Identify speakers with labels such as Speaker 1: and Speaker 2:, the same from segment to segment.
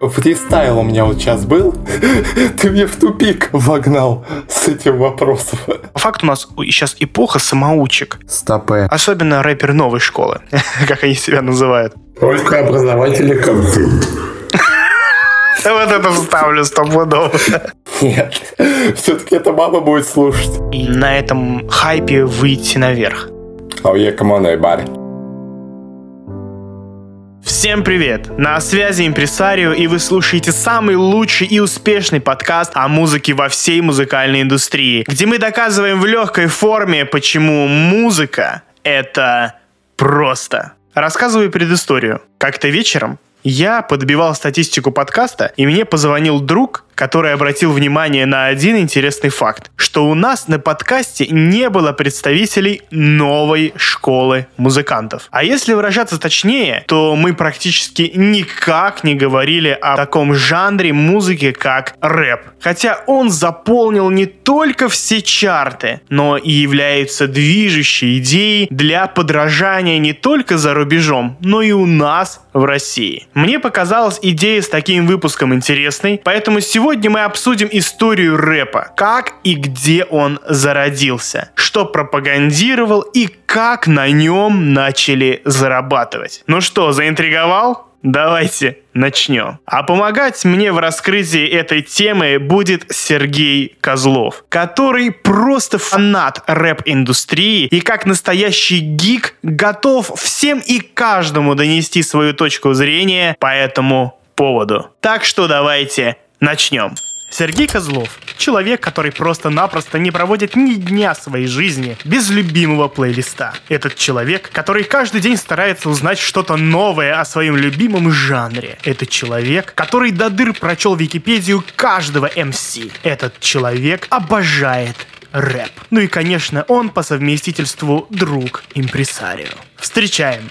Speaker 1: Фристайл у меня вот сейчас был. Ты мне в тупик вогнал с этим вопросом.
Speaker 2: Факт у нас сейчас эпоха самоучек.
Speaker 1: Стопе.
Speaker 2: Особенно рэпер новой школы, как они себя называют.
Speaker 1: Только образователи контент.
Speaker 2: Вот это вставлю стопудово.
Speaker 1: Нет, все-таки эта мама будет слушать.
Speaker 2: И на этом хайпе выйти наверх.
Speaker 1: Oh yeah, come on, everybody.
Speaker 2: Всем привет! На связи Импресарио, и вы слушаете самый лучший и успешный подкаст о музыке во всей музыкальной индустрии, где мы доказываем в легкой форме, почему музыка — это просто. Рассказываю предысторию. Как-то вечером я подбивал статистику подкаста, и мне позвонил друг, который обратил внимание на один интересный факт, что у нас на подкасте не было представителей новой школы музыкантов. А если выражаться точнее, то мы практически никак не говорили о таком жанре музыки, как рэп. Хотя он заполнил не только все чарты, но и является движущей идеей для подражания не только за рубежом, но и у нас в России. Мне показалась идея с таким выпуском интересной, поэтому сегодня мы обсудим историю рэпа, как и где он зародился, что пропагандировал и как на нем начали зарабатывать. Ну что, заинтриговал? Давайте начнем. А помогать мне в раскрытии этой темы будет Сергей Козлов, который просто фанат рэп-индустрии и как настоящий гик готов всем и каждому донести свою точку зрения по этому поводу. Так что давайте начнем. Сергей Козлов – человек, который просто-напросто не проводит ни дня своей жизни без любимого плейлиста. Этот человек, который каждый день старается узнать что-то новое о своем любимом жанре. Этот человек, который до дыр прочел Википедию каждого MC. Этот человек обожает рэп. Ну и, конечно, он по совместительству друг импресарио. Встречаем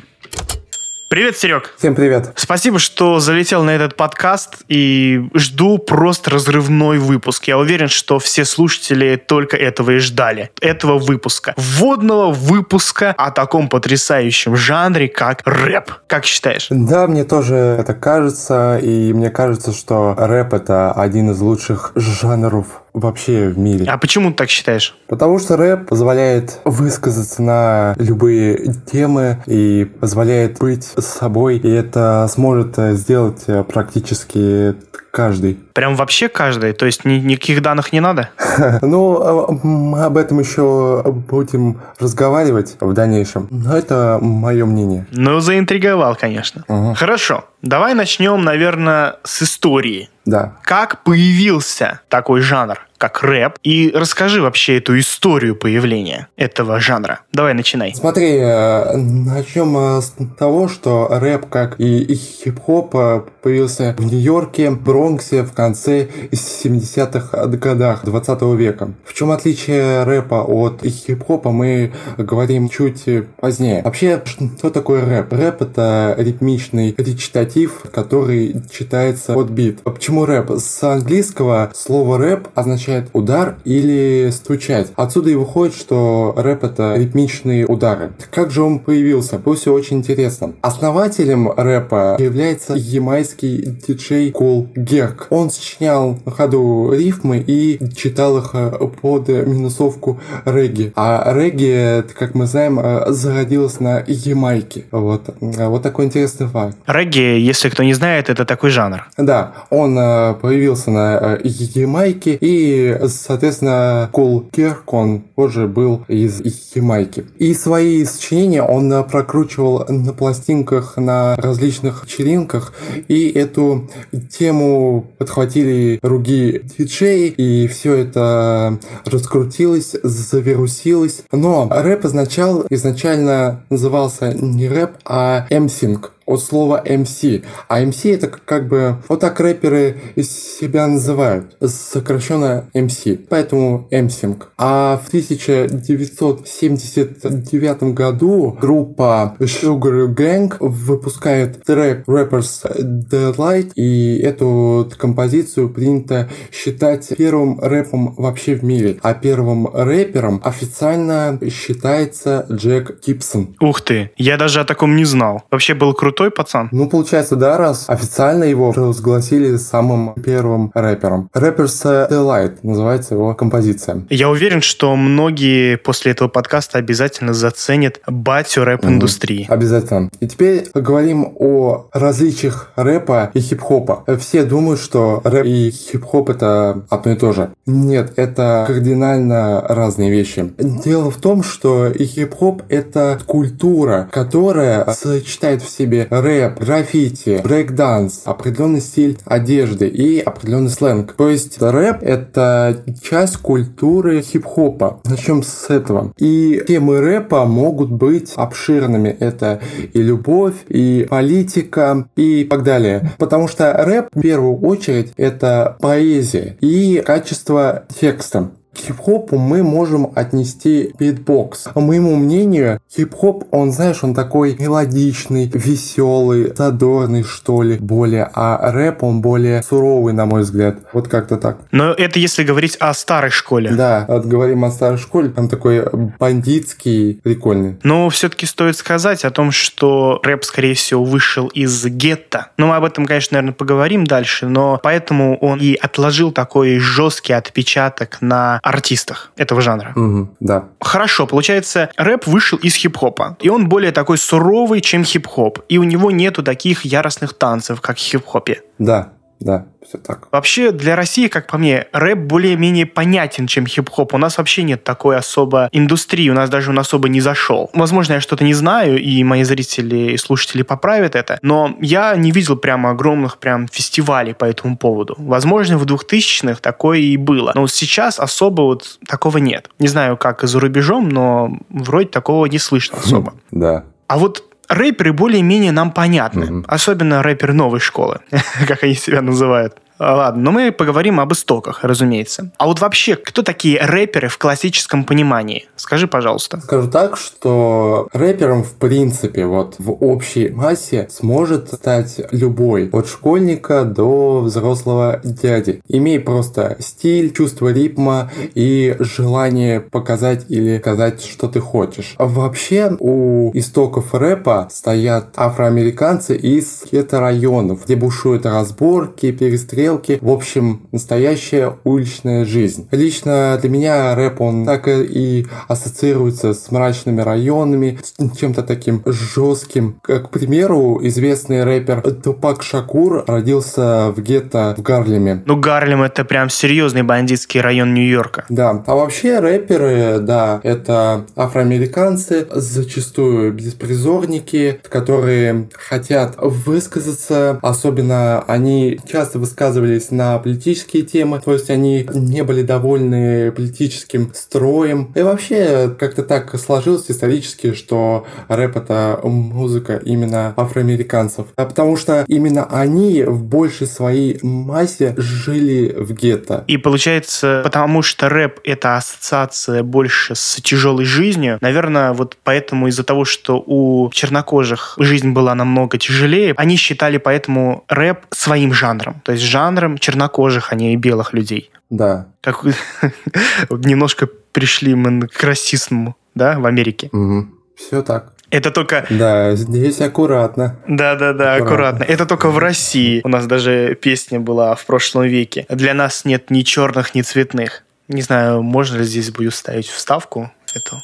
Speaker 2: Привет, Серег.
Speaker 1: Всем привет.
Speaker 2: Спасибо, что залетел на этот подкаст и жду просто разрывной выпуск. Я уверен, что все слушатели только этого и ждали. Этого выпуска. Вводного выпуска о таком потрясающем жанре, как рэп. Как считаешь?
Speaker 1: Да, мне тоже это кажется. И мне кажется, что рэп это один из лучших жанров вообще в мире.
Speaker 2: А почему ты так считаешь?
Speaker 1: Потому что рэп позволяет высказаться на любые темы и позволяет быть собой, и это сможет сделать практически каждый.
Speaker 2: Прям вообще каждый? То есть ни, никаких данных не надо?
Speaker 1: Ну, мы об этом еще будем разговаривать в дальнейшем. Но это мое мнение.
Speaker 2: Ну, заинтриговал, конечно.
Speaker 1: Угу.
Speaker 2: Хорошо. Давай начнем, наверное, с истории.
Speaker 1: Да.
Speaker 2: Как появился такой жанр? как рэп. И расскажи вообще эту историю появления этого жанра. Давай, начинай.
Speaker 1: Смотри, э, начнем э, с того, что рэп, как и хип-хоп, э, появился в Нью-Йорке, Бронксе в конце 70-х годах 20 века. В чем отличие рэпа от хип-хопа, мы говорим чуть позднее. Вообще, что такое рэп? Рэп — это ритмичный речитатив, который читается под бит. Почему рэп? С английского слово рэп означает удар или стучать. Отсюда и выходит, что рэп это ритмичные удары. Как же он появился? Было все очень интересно. Основателем рэпа является ямайский диджей Кол Герк. Он сочинял на ходу рифмы и читал их э, под минусовку регги. А регги, как мы знаем, э, зародилась на Ямайке. Вот. Вот такой интересный факт.
Speaker 2: Регги, если кто не знает, это такой жанр.
Speaker 1: Да, он э, появился на Ямайке и соответственно, Кол Керк, он позже был из Ямайки. И свои сочинения он э, прокручивал на пластинках на различных вечеринках, и эту тему подхватили другие диджеи, и все это раскрутилось, завирусилось. Но рэп изначал, изначально назывался не рэп, а эмсинг от слова MC. А MC это как бы вот так рэперы себя называют, сокращенно MC. Поэтому MCing. А в 1979 году группа Sugar Gang выпускает трек Rappers Delight, и эту композицию принято считать первым рэпом вообще в мире. А первым рэпером официально считается Джек Гибсон.
Speaker 2: Ух ты, я даже о таком не знал. Вообще был крутой крутой пацан.
Speaker 1: Ну, получается, да, раз официально его провозгласили самым первым рэпером. Rapper's Delight называется его композиция.
Speaker 2: Я уверен, что многие после этого подкаста обязательно заценят батю рэп-индустрии.
Speaker 1: Mm-hmm. Обязательно. И теперь поговорим о различиях рэпа и хип-хопа. Все думают, что рэп и хип-хоп это одно и то же. Нет, это кардинально разные вещи. Дело в том, что и хип-хоп это культура, которая сочетает в себе рэп, граффити, брейк-данс, определенный стиль одежды и определенный сленг. То есть рэп это часть культуры хип-хопа. Начнем с этого. И темы рэпа могут быть обширными. Это и любовь, и политика, и так далее. Потому что рэп в первую очередь это поэзия и качество текста хип-хопу мы можем отнести битбокс. По моему мнению, хип-хоп, он, знаешь, он такой мелодичный, веселый, задорный, что ли, более, а рэп, он более суровый, на мой взгляд. Вот как-то так.
Speaker 2: Но это если говорить о старой школе.
Speaker 1: Да, вот говорим о старой школе, там такой бандитский, прикольный.
Speaker 2: Но все-таки стоит сказать о том, что рэп, скорее всего, вышел из гетто. Ну, мы об этом, конечно, наверное, поговорим дальше, но поэтому он и отложил такой жесткий отпечаток на артистах этого жанра.
Speaker 1: Угу, да.
Speaker 2: Хорошо, получается, рэп вышел из хип-хопа. И он более такой суровый, чем хип-хоп. И у него нету таких яростных танцев, как в хип-хопе.
Speaker 1: Да, да все так.
Speaker 2: Вообще, для России, как по мне, рэп более-менее понятен, чем хип-хоп. У нас вообще нет такой особо индустрии, у нас даже он особо не зашел. Возможно, я что-то не знаю, и мои зрители и слушатели поправят это, но я не видел прямо огромных прям фестивалей по этому поводу. Возможно, в 2000-х такое и было. Но вот сейчас особо вот такого нет. Не знаю, как за рубежом, но вроде такого не слышно особо.
Speaker 1: Да.
Speaker 2: А вот рэперы более-менее нам понятны. Mm-hmm. Особенно рэперы новой школы, как они себя называют. А, ладно, но мы поговорим об истоках, разумеется. А вот вообще, кто такие рэперы в классическом понимании? Скажи, пожалуйста.
Speaker 1: Скажу так, что рэпером в принципе вот в общей массе сможет стать любой, от школьника до взрослого дяди. Имей просто стиль, чувство ритма и желание показать или сказать, что ты хочешь. Вообще у истоков рэпа стоят афроамериканцы из районов, где бушуют разборки, перестрелки стрелки. В общем, настоящая уличная жизнь. Лично для меня рэп, он так и ассоциируется с мрачными районами, с чем-то таким жестким. К примеру, известный рэпер Тупак Шакур родился в гетто в Гарлеме.
Speaker 2: Ну, Гарлем это прям серьезный бандитский район Нью-Йорка.
Speaker 1: Да. А вообще рэперы, да, это афроамериканцы, зачастую беспризорники, которые хотят высказаться, особенно они часто высказывают высказывались на политические темы, то есть они не были довольны политическим строем. И вообще как-то так сложилось исторически, что рэп это музыка именно афроамериканцев. А потому что именно они в большей своей массе жили в гетто.
Speaker 2: И получается, потому что рэп это ассоциация больше с тяжелой жизнью, наверное, вот поэтому из-за того, что у чернокожих жизнь была намного тяжелее, они считали поэтому рэп своим жанром. То есть жанр жанром чернокожих, а не белых людей.
Speaker 1: Да.
Speaker 2: Как немножко пришли мы к расизму, да, в Америке.
Speaker 1: Угу. Все так.
Speaker 2: Это только...
Speaker 1: Да, здесь аккуратно.
Speaker 2: Да-да-да, аккуратно. аккуратно. Это только в России. У нас даже песня была в прошлом веке. Для нас нет ни черных, ни цветных. Не знаю, можно ли здесь будет ставить вставку эту.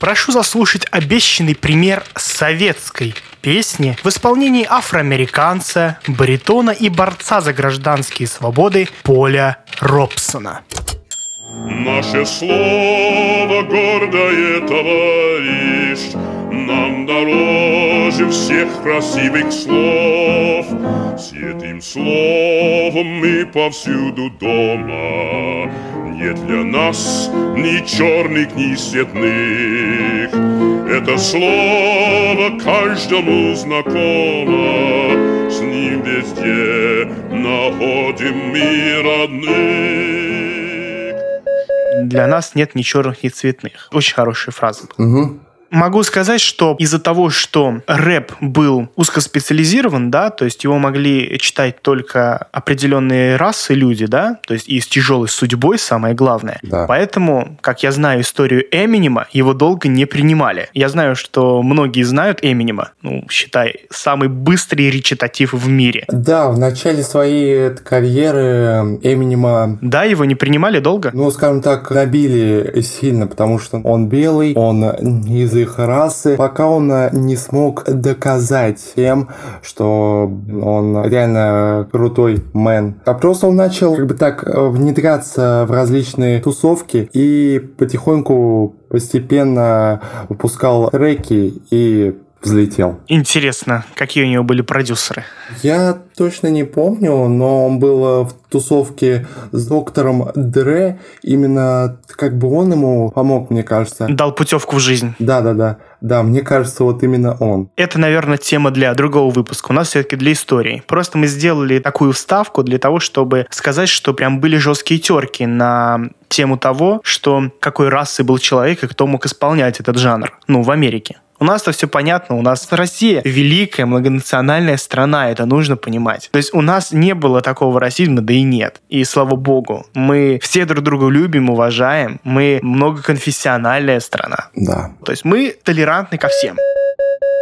Speaker 2: Прошу заслушать обещанный пример советской песни в исполнении афроамериканца, баритона и борца за гражданские свободы Поля Робсона.
Speaker 3: Наше слово гордое, товарищ, Нам дороже всех красивых слов. С этим словом мы повсюду дома, нет для нас ни черных, ни светных. Это слово каждому знакомо, С ним везде находим мы родных.
Speaker 2: Для нас нет ни черных, ни цветных. Очень хорошая фраза.
Speaker 1: Угу.
Speaker 2: Могу сказать, что из-за того, что рэп был узкоспециализирован, да, то есть его могли читать только определенные расы люди, да, то есть и с тяжелой судьбой, самое главное.
Speaker 1: Да.
Speaker 2: Поэтому, как я знаю историю Эминема, его долго не принимали. Я знаю, что многие знают Эминема, ну, считай, самый быстрый речитатив в мире.
Speaker 1: Да, в начале своей карьеры Эминема
Speaker 2: Да, его не принимали долго?
Speaker 1: Ну, скажем так, набили сильно, потому что он белый, он из их расы, пока он не смог доказать всем, что он реально крутой мэн. А просто он начал как бы так внедряться в различные тусовки и потихоньку постепенно выпускал треки и взлетел.
Speaker 2: Интересно, какие у него были продюсеры?
Speaker 1: Я точно не помню, но он был в тусовке с доктором Дре. Именно как бы он ему помог, мне кажется.
Speaker 2: Дал путевку в жизнь.
Speaker 1: Да, да, да. Да, мне кажется, вот именно он.
Speaker 2: Это, наверное, тема для другого выпуска. У нас все-таки для истории. Просто мы сделали такую вставку для того, чтобы сказать, что прям были жесткие терки на тему того, что какой расы был человек и кто мог исполнять этот жанр. Ну, в Америке. У нас-то все понятно, у нас Россия великая многонациональная страна, это нужно понимать. То есть у нас не было такого расизма, да и нет. И слава богу, мы все друг друга любим, уважаем, мы многоконфессиональная страна.
Speaker 1: Да.
Speaker 2: То есть мы толерантны ко всем.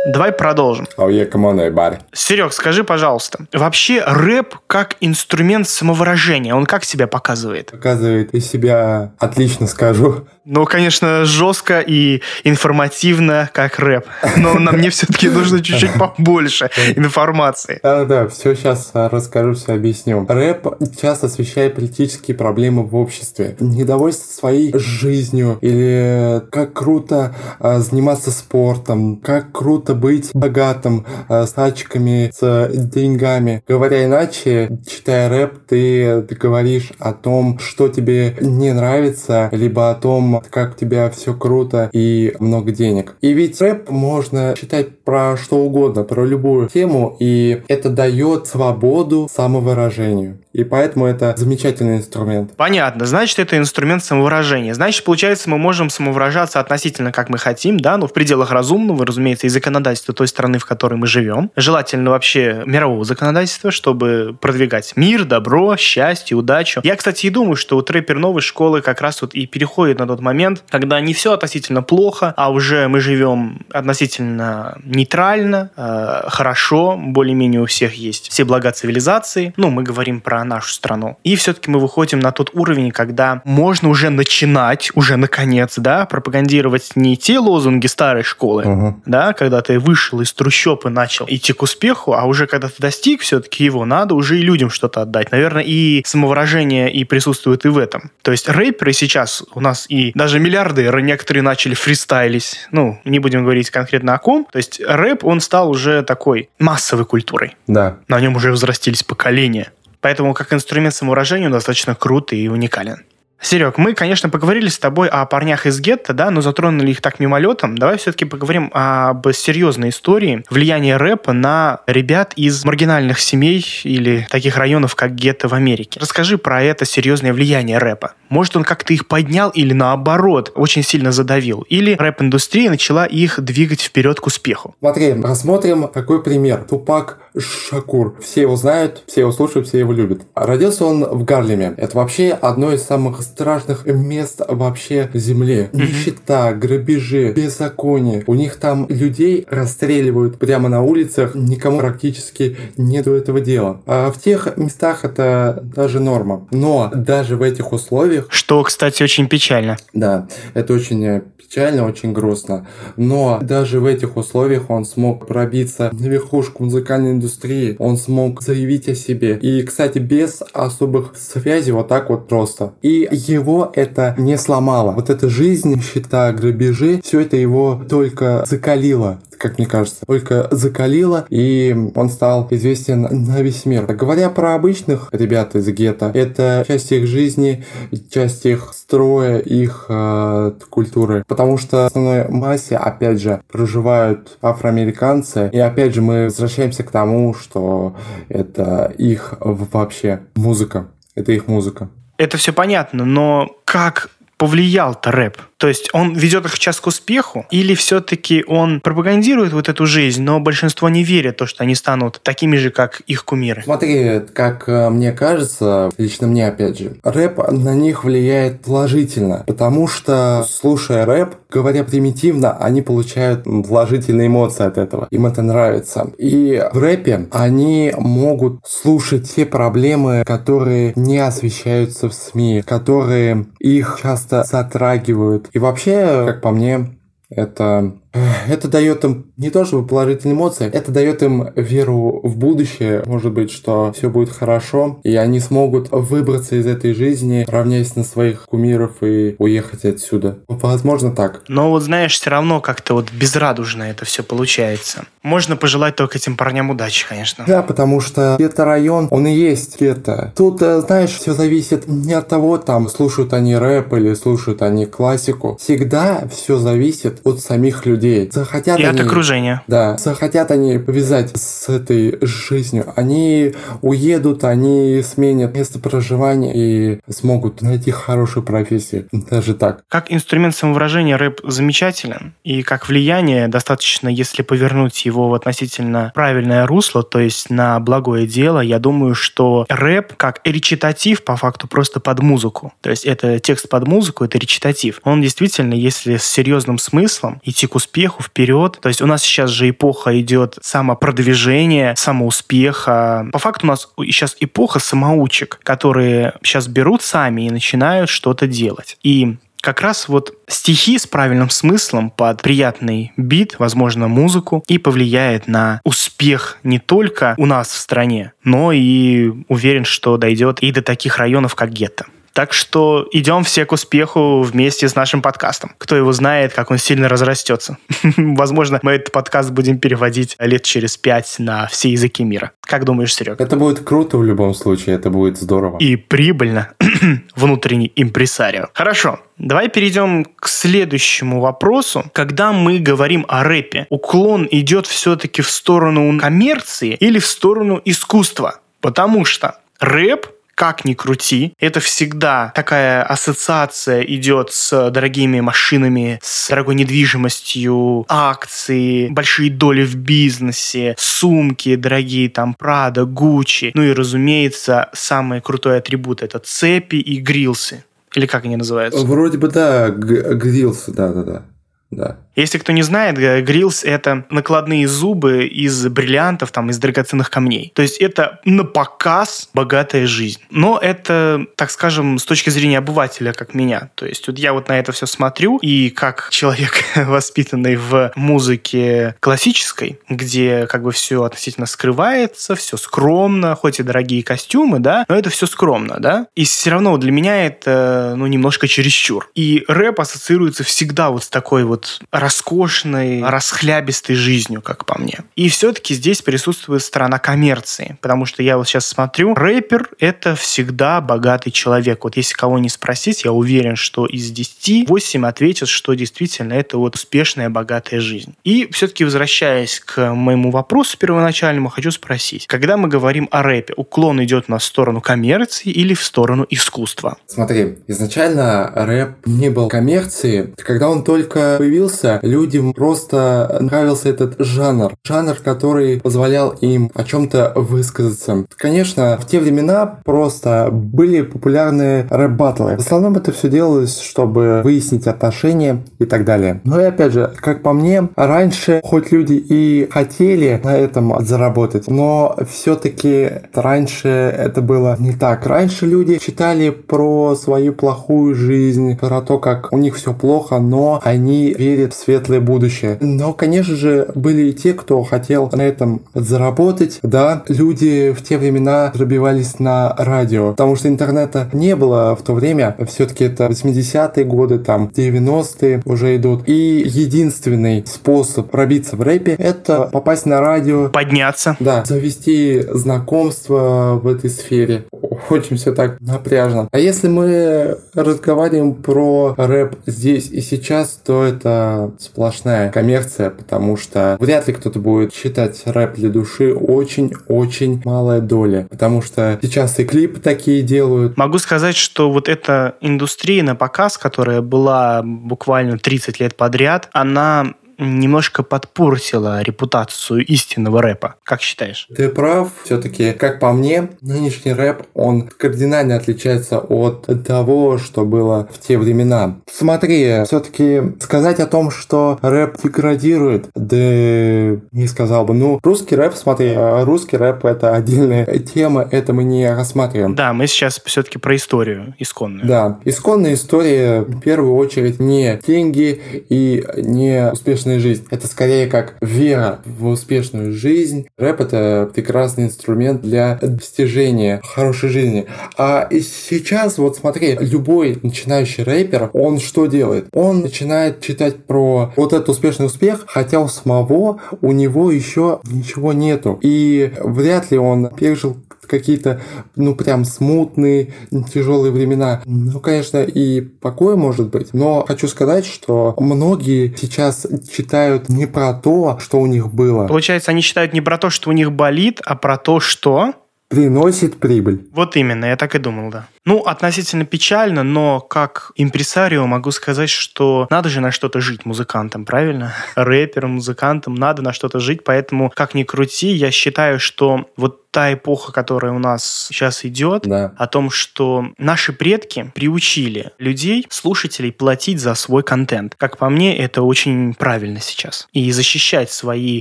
Speaker 2: Давай продолжим.
Speaker 1: Come on, everybody.
Speaker 2: Серег, скажи, пожалуйста, вообще рэп как инструмент самовыражения, он как себя показывает?
Speaker 1: Показывает из себя, отлично скажу.
Speaker 2: Ну, конечно, жестко и информативно, как рэп. Но нам мне все-таки нужно чуть-чуть побольше информации.
Speaker 1: Да-да, все сейчас расскажу, все объясню. Рэп часто освещает политические проблемы в обществе. Недовольство своей жизнью или как круто а, заниматься спортом, как круто быть богатым, а, с тачками, с деньгами. Говоря иначе, читая рэп, ты говоришь о том, что тебе не нравится, либо о том, как у тебя все круто и много денег. И ведь рэп можно читать про что угодно, про любую тему, и это дает свободу самовыражению. И поэтому это замечательный инструмент.
Speaker 2: Понятно. Значит, это инструмент самовыражения. Значит, получается, мы можем самовыражаться относительно как мы хотим, да, ну, в пределах разумного, разумеется, и законодательства той страны, в которой мы живем. Желательно вообще мирового законодательства, чтобы продвигать мир, добро, счастье, удачу. Я, кстати, и думаю, что вот рэпер новой школы как раз вот и переходит на тот момент, когда не все относительно плохо, а уже мы живем относительно нейтрально, э, хорошо, более-менее у всех есть все блага цивилизации. Ну, мы говорим про нашу страну. И все-таки мы выходим на тот уровень, когда можно уже начинать, уже наконец, да, пропагандировать не те лозунги старой школы,
Speaker 1: Угу.
Speaker 2: да, когда ты вышел из трущоб и начал идти к успеху, а уже когда ты достиг все-таки его, надо уже и людям что-то отдать. Наверное, и самовыражение и присутствует и в этом. То есть рэперы сейчас у нас и даже миллиардеры некоторые начали фристайлить. Ну, не будем говорить конкретно о ком. То есть рэп, он стал уже такой массовой культурой.
Speaker 1: Да.
Speaker 2: На нем уже взрастились поколения. Поэтому как инструмент самовыражения он достаточно крут и уникален. Серег, мы, конечно, поговорили с тобой о парнях из гетто, да, но затронули их так мимолетом. Давай все-таки поговорим об серьезной истории влияния рэпа на ребят из маргинальных семей или таких районов, как гетто в Америке. Расскажи про это серьезное влияние рэпа. Может, он как-то их поднял или наоборот очень сильно задавил? Или рэп-индустрия начала их двигать вперед к успеху?
Speaker 1: Смотри, рассмотрим такой пример. Тупак Шакур. Все его знают, все его слушают, все его любят. Родился он в Гарлеме. Это вообще одно из самых страшных мест вообще Земли. Нищета, грабежи, беззаконие. У них там людей расстреливают прямо на улицах. Никому практически нет до этого дела. А в тех местах это даже норма. Но даже в этих условиях
Speaker 2: Что, кстати, очень печально.
Speaker 1: да, это очень э, печально, очень грустно. Но даже в этих условиях он смог пробиться на верхушку музыкальной индустрии. Он смог заявить о себе. И, кстати, без особых связей, вот так вот просто. И его это не сломало. Вот эта жизнь, нищета, грабежи, все это его только закалило как мне кажется, только закалило, и он стал известен на весь мир. Говоря про обычных ребят из гетто, это часть их жизни, часть их строя, их э, культуры. Потому что в основной массе, опять же, проживают афроамериканцы. И опять же, мы возвращаемся к тому, что это их вообще музыка. Это их музыка.
Speaker 2: Это все понятно, но как повлиял-то рэп? То есть он ведет их сейчас к успеху, или все-таки он пропагандирует вот эту жизнь, но большинство не верит в то, что они станут такими же, как их кумиры?
Speaker 1: Смотри, как э, мне кажется, лично мне опять же, рэп на них влияет положительно, потому что, слушая рэп, говоря примитивно, они получают положительные эмоции от этого. Им это нравится. И в рэпе они могут слушать те проблемы, которые не освещаются в СМИ, которые их часто затрагивают. И вообще, как по мне, это это дает им не то чтобы положительные эмоции, это дает им веру в будущее, может быть, что все будет хорошо, и они смогут выбраться из этой жизни, равняясь на своих кумиров и уехать отсюда. Возможно, так.
Speaker 2: Но вот знаешь, все равно как-то вот безрадужно это все получается. Можно пожелать только этим парням удачи, конечно.
Speaker 1: Да, потому что это район, он и есть это. Тут, э, знаешь, все зависит не от того, там, слушают они рэп или слушают они классику. Всегда все зависит от самих людей людей. Захотят
Speaker 2: и
Speaker 1: они,
Speaker 2: от окружения.
Speaker 1: Да, захотят они повязать с этой жизнью. Они уедут, они сменят место проживания и смогут найти хорошую профессию. Даже так.
Speaker 2: Как инструмент самовыражения рэп замечателен. И как влияние достаточно, если повернуть его в относительно правильное русло, то есть на благое дело, я думаю, что рэп как речитатив по факту просто под музыку. То есть это текст под музыку, это речитатив. Он действительно, если с серьезным смыслом идти к успеху, успеху, вперед. То есть у нас сейчас же эпоха идет самопродвижения, самоуспеха. По факту у нас сейчас эпоха самоучек, которые сейчас берут сами и начинают что-то делать. И как раз вот стихи с правильным смыслом под приятный бит, возможно, музыку, и повлияет на успех не только у нас в стране, но и уверен, что дойдет и до таких районов, как гетто. Так что идем все к успеху вместе с нашим подкастом. Кто его знает, как он сильно разрастется. Возможно, мы этот подкаст будем переводить лет через пять на все языки мира. Как думаешь, Серег?
Speaker 1: Это будет круто в любом случае, это будет здорово.
Speaker 2: И прибыльно. Внутренний импресарио. Хорошо, Давай перейдем к следующему вопросу. Когда мы говорим о рэпе, уклон идет все-таки в сторону коммерции или в сторону искусства? Потому что рэп как ни крути, это всегда такая ассоциация идет с дорогими машинами, с дорогой недвижимостью, акции, большие доли в бизнесе, сумки дорогие, там, Прада, Гуччи. Ну и, разумеется, самый крутой атрибут — это цепи и грилсы. Или как они называются?
Speaker 1: Вроде бы да, грилсы, да-да-да. Да.
Speaker 2: Если кто не знает, грилс – это накладные зубы из бриллиантов, там, из драгоценных камней. То есть это на показ богатая жизнь. Но это, так скажем, с точки зрения обывателя, как меня. То есть вот я вот на это все смотрю, и как человек, воспитанный в музыке классической, где как бы все относительно скрывается, все скромно, хоть и дорогие костюмы, да, но это все скромно, да. И все равно для меня это, ну, немножко чересчур. И рэп ассоциируется всегда вот с такой вот роскошной, расхлябистой жизнью, как по мне. И все-таки здесь присутствует сторона коммерции, потому что я вот сейчас смотрю, рэпер — это всегда богатый человек. Вот если кого не спросить, я уверен, что из 10 8 ответят, что действительно это вот успешная, богатая жизнь. И все-таки возвращаясь к моему вопросу первоначальному, хочу спросить, когда мы говорим о рэпе, уклон идет на сторону коммерции или в сторону искусства?
Speaker 1: Смотри, изначально рэп не был коммерцией. Когда он только появился, людям просто нравился этот жанр. Жанр, который позволял им о чем-то высказаться. Конечно, в те времена просто были популярны рэп-баттлы. В основном это все делалось, чтобы выяснить отношения и так далее. Но и опять же, как по мне, раньше хоть люди и хотели на этом заработать, но все-таки раньше это было не так. Раньше люди читали про свою плохую жизнь, про то, как у них все плохо, но они верят в светлое будущее. Но, конечно же, были и те, кто хотел на этом заработать. Да, люди в те времена пробивались на радио, потому что интернета не было в то время. Все-таки это 80-е годы, там 90-е уже идут. И единственный способ пробиться в рэпе — это попасть на радио.
Speaker 2: Подняться.
Speaker 1: Да, завести знакомство в этой сфере. Очень все так напряжно. А если мы разговариваем про рэп здесь и сейчас, то это сплошная коммерция, потому что вряд ли кто-то будет считать рэп для души очень-очень малая доля, потому что сейчас и клипы такие делают.
Speaker 2: Могу сказать, что вот эта индустрия на показ, которая была буквально 30 лет подряд, она немножко подпортила репутацию истинного рэпа. Как считаешь?
Speaker 1: Ты прав. Все-таки, как по мне, нынешний рэп, он кардинально отличается от того, что было в те времена. Смотри, все-таки сказать о том, что рэп деградирует, да не сказал бы. Ну, русский рэп, смотри, русский рэп это отдельная тема, это мы не рассматриваем.
Speaker 2: Да, мы сейчас все-таки про историю исконную.
Speaker 1: Да, исконная история в первую очередь не деньги и не успешные успешная жизнь. Это скорее как вера в успешную жизнь. Рэп — это прекрасный инструмент для достижения хорошей жизни. А сейчас, вот смотри, любой начинающий рэпер, он что делает? Он начинает читать про вот этот успешный успех, хотя у самого у него еще ничего нету. И вряд ли он пережил какие-то, ну, прям смутные, тяжелые времена. Ну, конечно, и покой может быть, но хочу сказать, что многие сейчас читают не про то, что у них было.
Speaker 2: Получается, они читают не про то, что у них болит, а про то, что
Speaker 1: приносит прибыль.
Speaker 2: Вот именно, я так и думал, да. Ну, относительно печально, но как импресарио могу сказать, что надо же на что-то жить музыкантам, правильно? Рэперам, музыкантам надо на что-то жить, поэтому, как ни крути, я считаю, что вот та эпоха, которая у нас сейчас идет,
Speaker 1: да.
Speaker 2: о том, что наши предки приучили людей, слушателей, платить за свой контент. Как по мне, это очень правильно сейчас. И защищать свои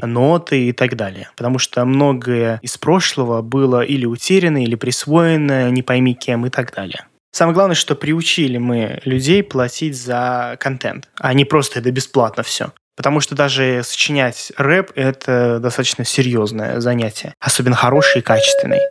Speaker 2: ноты и так далее. Потому что многое из прошлого было или утеряно, или присвоено, не пойми кем и так далее. Самое главное, что приучили мы людей платить за контент, а не просто это бесплатно все. Потому что даже сочинять рэп – это достаточно серьезное занятие. Особенно хороший и качественный.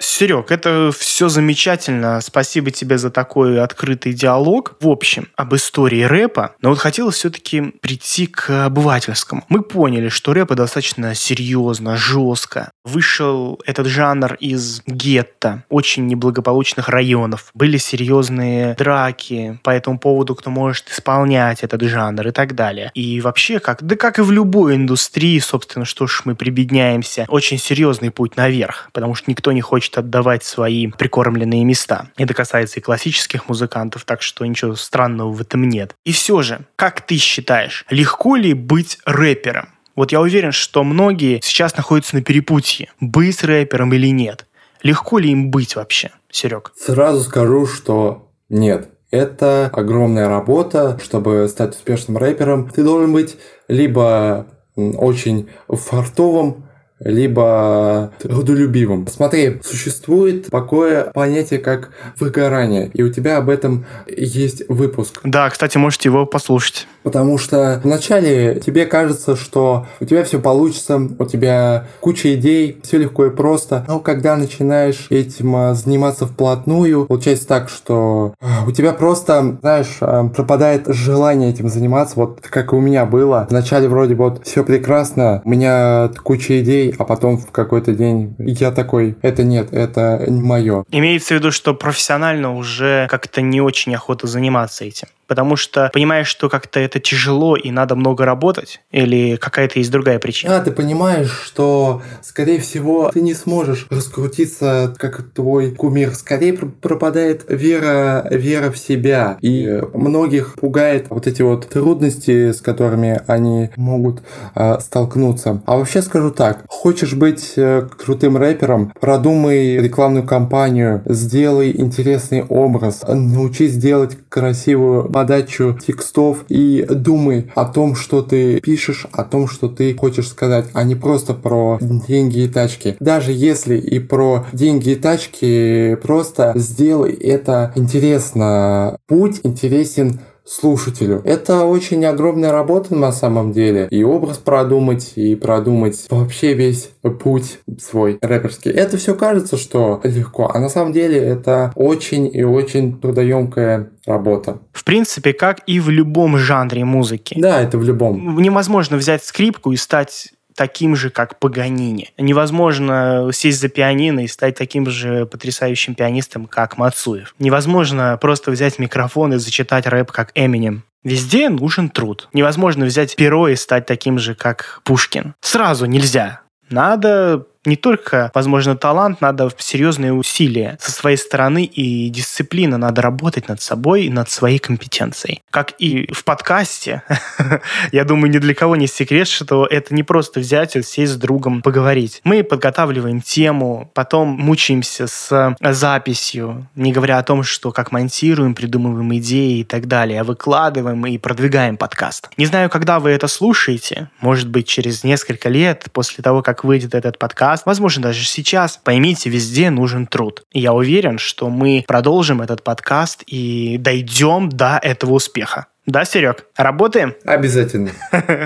Speaker 2: Серег, это все замечательно. Спасибо тебе за такой открытый диалог. В общем, об истории рэпа. Но вот хотелось все-таки прийти к обывательскому. Мы поняли, что рэп достаточно серьезно, жестко. Вышел этот жанр из гетто, очень неблагополучных районов. Были серьезные драки по этому поводу, кто может исполнять этот жанр и так далее. И вообще, как, да как и в любой индустрии, собственно, что ж мы прибедняемся, очень серьезный путь наверх, потому что никто не хочет хочет отдавать свои прикормленные места. Это касается и классических музыкантов, так что ничего странного в этом нет. И все же, как ты считаешь, легко ли быть рэпером? Вот я уверен, что многие сейчас находятся на перепутье, быть рэпером или нет. Легко ли им быть вообще, Серег?
Speaker 1: Сразу скажу, что нет. Это огромная работа, чтобы стать успешным рэпером. Ты должен быть либо очень фартовым, либо трудолюбивым. Смотри, существует такое понятие, как выгорание, и у тебя об этом есть выпуск.
Speaker 2: Да, кстати, можете его послушать.
Speaker 1: Потому что вначале тебе кажется, что у тебя все получится, у тебя куча идей, все легко и просто. Но когда начинаешь этим а, заниматься вплотную, получается так, что а, у тебя просто, знаешь, а, пропадает желание этим заниматься, вот как и у меня было. Вначале вроде вот все прекрасно, у меня куча идей, а потом в какой-то день я такой, это нет, это мое.
Speaker 2: Имеется в виду, что профессионально уже как-то не очень охота заниматься этим потому что понимаешь, что как-то это тяжело и надо много работать, или какая-то есть другая причина?
Speaker 1: А, ты понимаешь, что, скорее всего, ты не сможешь раскрутиться, как твой кумир. Скорее пропадает вера, вера в себя. И многих пугает вот эти вот трудности, с которыми они могут э, столкнуться. А вообще скажу так, хочешь быть э, крутым рэпером, продумай рекламную кампанию, сделай интересный образ, научись делать красивую подачу текстов и думай о том, что ты пишешь, о том, что ты хочешь сказать, а не просто про деньги и тачки. Даже если и про деньги и тачки, просто сделай это интересно. Путь интересен слушателю. Это очень огромная работа на самом деле. И образ продумать, и продумать вообще весь путь свой рэперский. Это все кажется, что легко, а на самом деле это очень и очень трудоемкая работа.
Speaker 2: В принципе, как и в любом жанре музыки.
Speaker 1: Да, это в любом.
Speaker 2: Невозможно взять скрипку и стать таким же, как Паганини. Невозможно сесть за пианино и стать таким же потрясающим пианистом, как Мацуев. Невозможно просто взять микрофон и зачитать рэп, как Эминем. Везде нужен труд. Невозможно взять перо и стать таким же, как Пушкин. Сразу нельзя. Надо не только, возможно, талант, надо серьезные усилия со своей стороны и дисциплина. Надо работать над собой и над своей компетенцией. Как и в подкасте, я думаю, ни для кого не секрет, что это не просто взять и сесть с другом поговорить. Мы подготавливаем тему, потом мучаемся с записью, не говоря о том, что как монтируем, придумываем идеи и так далее, а выкладываем и продвигаем подкаст. Не знаю, когда вы это слушаете, может быть, через несколько лет после того, как выйдет этот подкаст, подкаст, возможно, даже сейчас. Поймите, везде нужен труд. И я уверен, что мы продолжим этот подкаст и дойдем до этого успеха. Да, Серег? Работаем?
Speaker 1: Обязательно.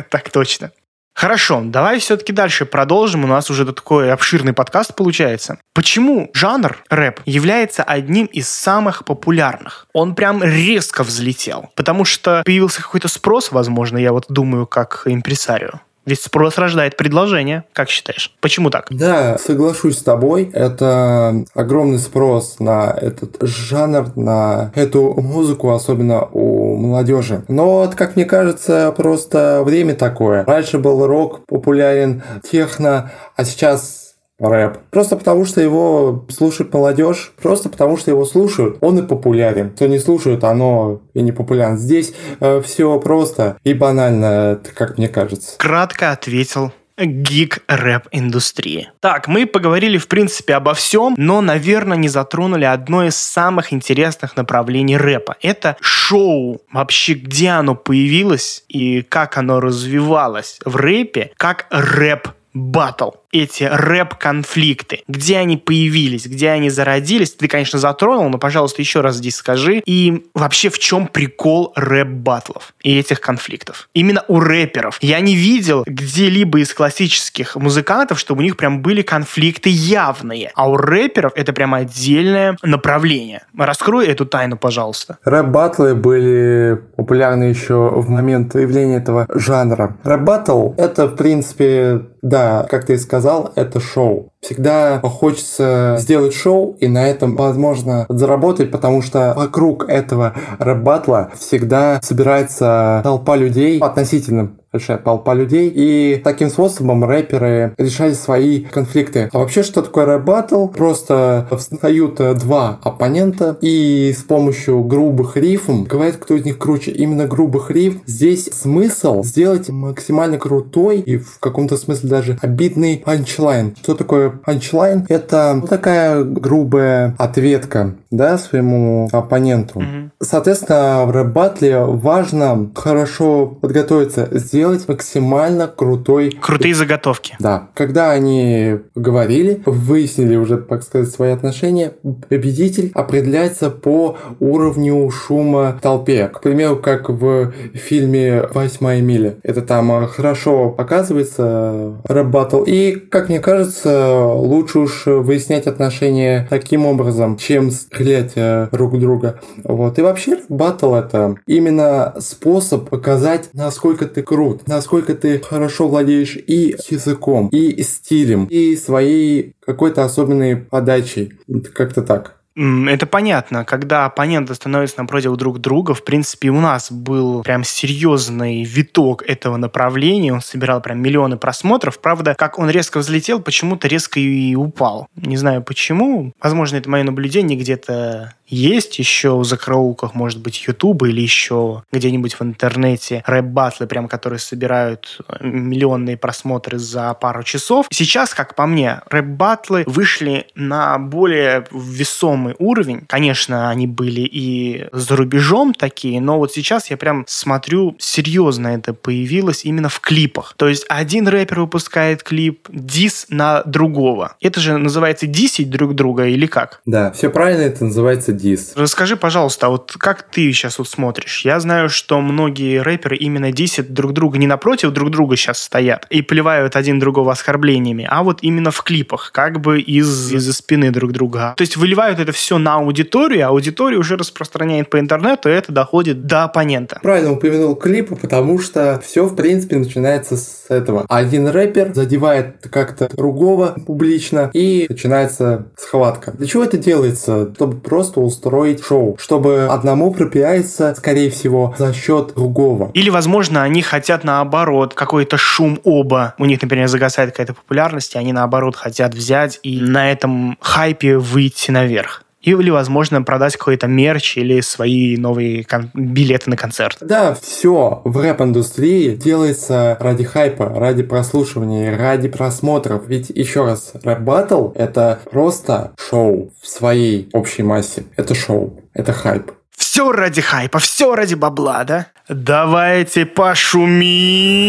Speaker 2: Так точно. Хорошо, давай все-таки дальше продолжим. У нас уже такой обширный подкаст получается. Почему жанр рэп является одним из самых популярных? Он прям резко взлетел. Потому что появился какой-то спрос, возможно, я вот думаю, как импресарио. Ведь спрос рождает предложение. Как считаешь? Почему так?
Speaker 1: Да, соглашусь с тобой. Это огромный спрос на этот жанр, на эту музыку, особенно у молодежи. Но, как мне кажется, просто время такое. Раньше был рок популярен, техно, а сейчас рэп. Просто потому, что его слушает молодежь, просто потому, что его слушают, он и популярен. Кто не слушает, оно и не популярен. Здесь э, все просто и банально, как мне кажется.
Speaker 2: Кратко ответил гик рэп индустрии. Так, мы поговорили в принципе обо всем, но, наверное, не затронули одно из самых интересных направлений рэпа. Это шоу. Вообще, где оно появилось и как оно развивалось в рэпе, как рэп батл эти рэп-конфликты, где они появились, где они зародились. Ты, конечно, затронул, но, пожалуйста, еще раз здесь скажи. И вообще, в чем прикол рэп-баттлов и этих конфликтов? Именно у рэперов. Я не видел где-либо из классических музыкантов, чтобы у них прям были конфликты явные. А у рэперов это прям отдельное направление. Раскрой эту тайну, пожалуйста.
Speaker 1: Рэп-баттлы были популярны еще в момент появления этого жанра. Рэп-баттл — это, в принципе, да, как ты сказал, сказал, это шоу. Всегда хочется сделать шоу и на этом, возможно, заработать, потому что вокруг этого рэп-батла всегда собирается толпа людей относительно большая толпа людей, и таким способом рэперы решали свои конфликты. А вообще, что такое рэп-баттл? Просто встают два оппонента, и с помощью грубых рифм говорят, кто из них круче. Именно грубых рифм. Здесь смысл сделать максимально крутой и в каком-то смысле даже обидный панчлайн. Что такое панчлайн? Это такая грубая ответка да, своему оппоненту. Mm-hmm. Соответственно, в рэп-батле важно хорошо подготовиться, сделать максимально крутой...
Speaker 2: Крутые заготовки.
Speaker 1: Да. Когда они говорили, выяснили уже, так сказать, свои отношения, победитель определяется по уровню шума в толпе. К примеру, как в фильме «Восьмая миля». Это там хорошо показывается рэп-баттл. И, как мне кажется, лучше уж выяснять отношения таким образом, чем стрелять э, друг друга. Вот. И вообще батл это именно способ показать, насколько ты крут, насколько ты хорошо владеешь и языком, и стилем, и своей какой-то особенной подачей. Как-то так.
Speaker 2: Это понятно. Когда оппоненты становятся напротив друг друга, в принципе, у нас был прям серьезный виток этого направления. Он собирал прям миллионы просмотров. Правда, как он резко взлетел, почему-то резко и упал. Не знаю почему. Возможно, это мое наблюдение где-то есть еще в закроулках, может быть, Ютуба или еще где-нибудь в интернете рэп-батлы, прям которые собирают э, миллионные просмотры за пару часов. Сейчас, как по мне, рэп-батлы вышли на более весомый уровень. Конечно, они были и за рубежом такие, но вот сейчас я прям смотрю, серьезно это появилось именно в клипах. То есть один рэпер выпускает клип, дис на другого. Это же называется дисить друг друга или как?
Speaker 1: Да, все правильно, это называется дис.
Speaker 2: Расскажи, пожалуйста, а вот как ты сейчас вот смотришь? Я знаю, что многие рэперы именно дисят друг друга не напротив друг друга сейчас стоят и плевают один другого оскорблениями, а вот именно в клипах, как бы из, из-за спины друг друга. То есть выливают это все на аудиторию, а аудитория уже распространяет по интернету, и это доходит до оппонента.
Speaker 1: Правильно упомянул клипы, потому что все, в принципе, начинается с этого. Один рэпер задевает как-то другого публично, и начинается схватка. Для чего это делается? Чтобы просто устроить шоу, чтобы одному пропиариться, скорее всего, за счет другого.
Speaker 2: Или, возможно, они хотят наоборот какой-то шум оба. У них, например, загасает какая-то популярность, и они наоборот хотят взять и на этом хайпе выйти наверх или, возможно, продать какой-то мерч или свои новые билеты на концерт.
Speaker 1: Да, все в рэп-индустрии делается ради хайпа, ради прослушивания, ради просмотров. Ведь, еще раз, рэп-баттл — это просто шоу в своей общей массе. Это шоу, это хайп.
Speaker 2: Все ради хайпа, все ради бабла, да? Давайте пошумим!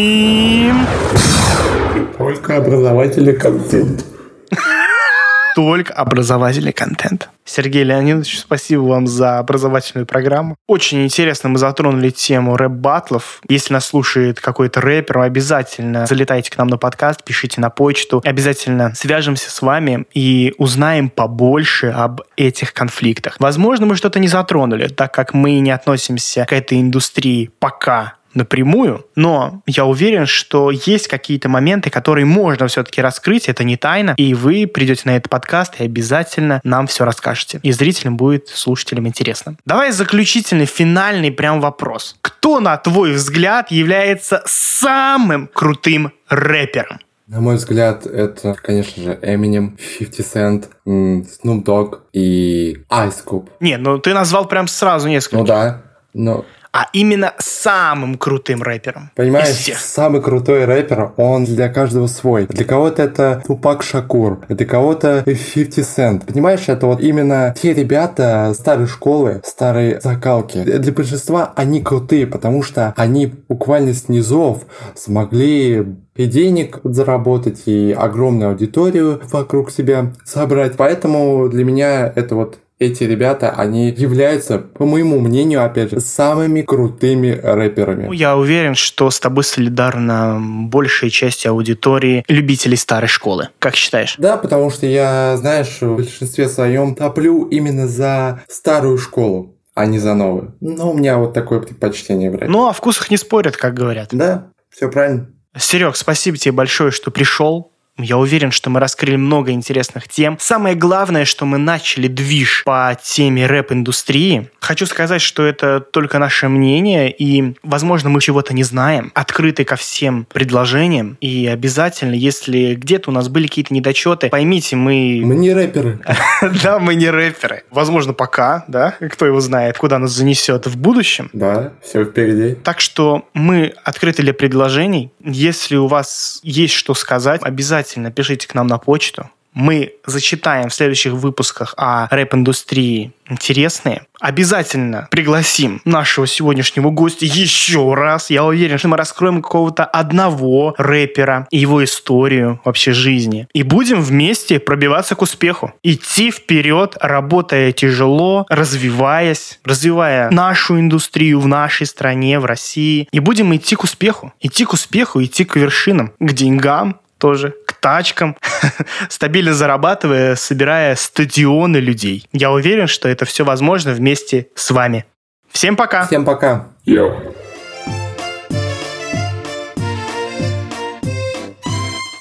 Speaker 1: Только образовательный контент
Speaker 2: только образовательный контент. Сергей Леонидович, спасибо вам за образовательную программу. Очень интересно мы затронули тему рэп-баттлов. Если нас слушает какой-то рэпер, обязательно залетайте к нам на подкаст, пишите на почту. Обязательно свяжемся с вами и узнаем побольше об этих конфликтах. Возможно, мы что-то не затронули, так как мы не относимся к этой индустрии пока напрямую, но я уверен, что есть какие-то моменты, которые можно все-таки раскрыть, это не тайна, и вы придете на этот подкаст и обязательно нам все расскажете. И зрителям будет, слушателям интересно. Давай заключительный, финальный прям вопрос. Кто, на твой взгляд, является самым крутым рэпером?
Speaker 1: На мой взгляд, это, конечно же, Eminem, 50 Cent, Snoop Dogg и Ice Cube.
Speaker 2: Не, ну ты назвал прям сразу несколько.
Speaker 1: Ну да, но
Speaker 2: а именно самым крутым рэпером.
Speaker 1: Понимаешь, самый крутой рэпер, он для каждого свой. Для кого-то это Тупак Шакур, для кого-то 50 Cent. Понимаешь, это вот именно те ребята старой школы, старой закалки. Для большинства они крутые, потому что они буквально с низов смогли и денег заработать, и огромную аудиторию вокруг себя собрать. Поэтому для меня это вот эти ребята, они являются, по моему мнению, опять же, самыми крутыми рэперами.
Speaker 2: Ну, я уверен, что с тобой солидарна большая часть аудитории любителей старой школы. Как считаешь?
Speaker 1: Да, потому что я, знаешь, в большинстве своем топлю именно за старую школу а не за новую. Ну, у меня вот такое предпочтение брать.
Speaker 2: Ну, о вкусах не спорят, как говорят.
Speaker 1: Да, все правильно.
Speaker 2: Серег, спасибо тебе большое, что пришел. Я уверен, что мы раскрыли много интересных тем. Самое главное, что мы начали движ по теме рэп-индустрии. Хочу сказать, что это только наше мнение, и, возможно, мы чего-то не знаем. Открыты ко всем предложениям. И обязательно, если где-то у нас были какие-то недочеты, поймите, мы...
Speaker 1: Мы не рэперы.
Speaker 2: Да, мы не рэперы. Возможно, пока, да, кто его знает, куда нас занесет в будущем.
Speaker 1: Да, все впереди.
Speaker 2: Так что мы открыты для предложений. Если у вас есть что сказать, обязательно обязательно пишите к нам на почту. Мы зачитаем в следующих выпусках о рэп-индустрии интересные. Обязательно пригласим нашего сегодняшнего гостя еще раз. Я уверен, что мы раскроем какого-то одного рэпера и его историю вообще жизни. И будем вместе пробиваться к успеху. Идти вперед, работая тяжело, развиваясь, развивая нашу индустрию в нашей стране, в России. И будем идти к успеху. Идти к успеху, идти к вершинам, к деньгам, тоже тачкам, стабильно зарабатывая, собирая стадионы людей. Я уверен, что это все возможно вместе с вами. Всем пока!
Speaker 1: Всем пока!
Speaker 3: Йоу.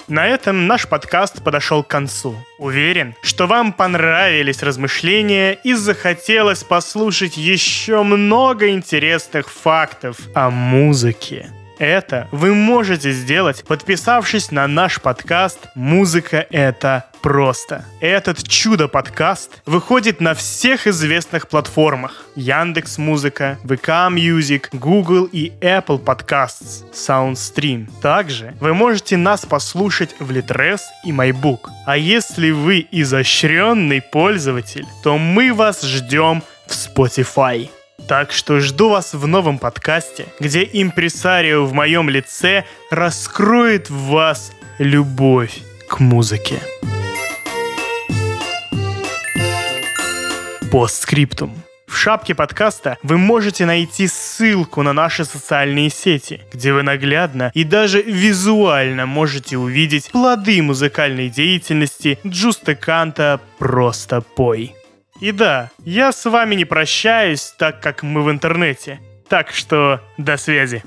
Speaker 2: На этом наш подкаст подошел к концу. Уверен, что вам понравились размышления и захотелось послушать еще много интересных фактов о музыке. Это вы можете сделать, подписавшись на наш подкаст «Музыка – это просто». Этот чудо-подкаст выходит на всех известных платформах. Яндекс Музыка, ВК Music, Google и Apple Podcasts, SoundStream. Также вы можете нас послушать в Litres и MyBook. А если вы изощренный пользователь, то мы вас ждем в Spotify. Так что жду вас в новом подкасте, где импресарио в моем лице раскроет в вас любовь к музыке. Постскриптум. В шапке подкаста вы можете найти ссылку на наши социальные сети, где вы наглядно и даже визуально можете увидеть плоды музыкальной деятельности Джуста Канта «Просто пой». И да, я с вами не прощаюсь, так как мы в интернете. Так что до связи.